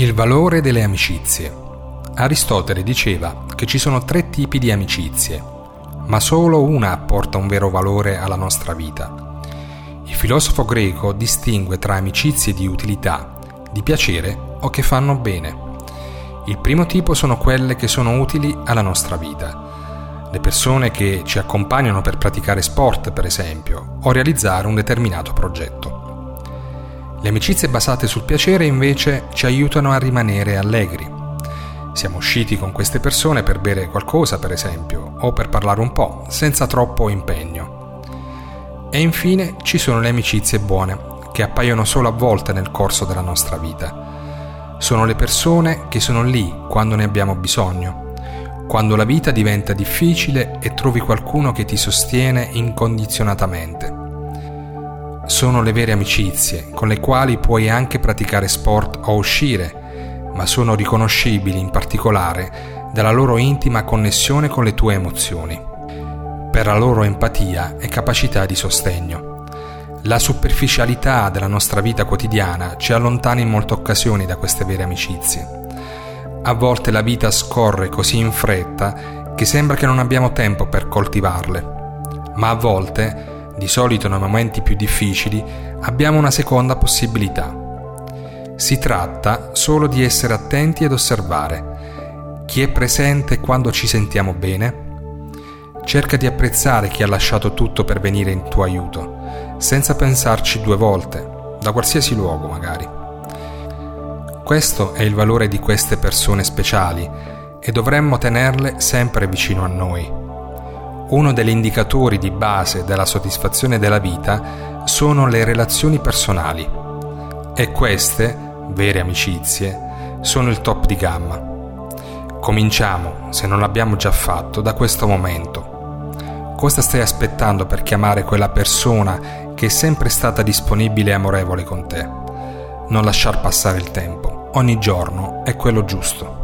Il valore delle amicizie. Aristotele diceva che ci sono tre tipi di amicizie, ma solo una apporta un vero valore alla nostra vita. Il filosofo greco distingue tra amicizie di utilità, di piacere o che fanno bene. Il primo tipo sono quelle che sono utili alla nostra vita. Le persone che ci accompagnano per praticare sport, per esempio, o realizzare un determinato progetto. Le amicizie basate sul piacere invece ci aiutano a rimanere allegri. Siamo usciti con queste persone per bere qualcosa, per esempio, o per parlare un po', senza troppo impegno. E infine ci sono le amicizie buone, che appaiono solo a volte nel corso della nostra vita. Sono le persone che sono lì quando ne abbiamo bisogno, quando la vita diventa difficile e trovi qualcuno che ti sostiene incondizionatamente sono le vere amicizie, con le quali puoi anche praticare sport o uscire, ma sono riconoscibili in particolare dalla loro intima connessione con le tue emozioni, per la loro empatia e capacità di sostegno. La superficialità della nostra vita quotidiana ci allontana in molte occasioni da queste vere amicizie. A volte la vita scorre così in fretta che sembra che non abbiamo tempo per coltivarle, ma a volte di solito nei momenti più difficili, abbiamo una seconda possibilità. Si tratta solo di essere attenti ed osservare. Chi è presente quando ci sentiamo bene? Cerca di apprezzare chi ha lasciato tutto per venire in tuo aiuto, senza pensarci due volte, da qualsiasi luogo magari. Questo è il valore di queste persone speciali e dovremmo tenerle sempre vicino a noi uno degli indicatori di base della soddisfazione della vita sono le relazioni personali e queste, vere amicizie, sono il top di gamma. Cominciamo, se non l'abbiamo già fatto, da questo momento. Cosa stai aspettando per chiamare quella persona che è sempre stata disponibile e amorevole con te? Non lasciar passare il tempo, ogni giorno è quello giusto.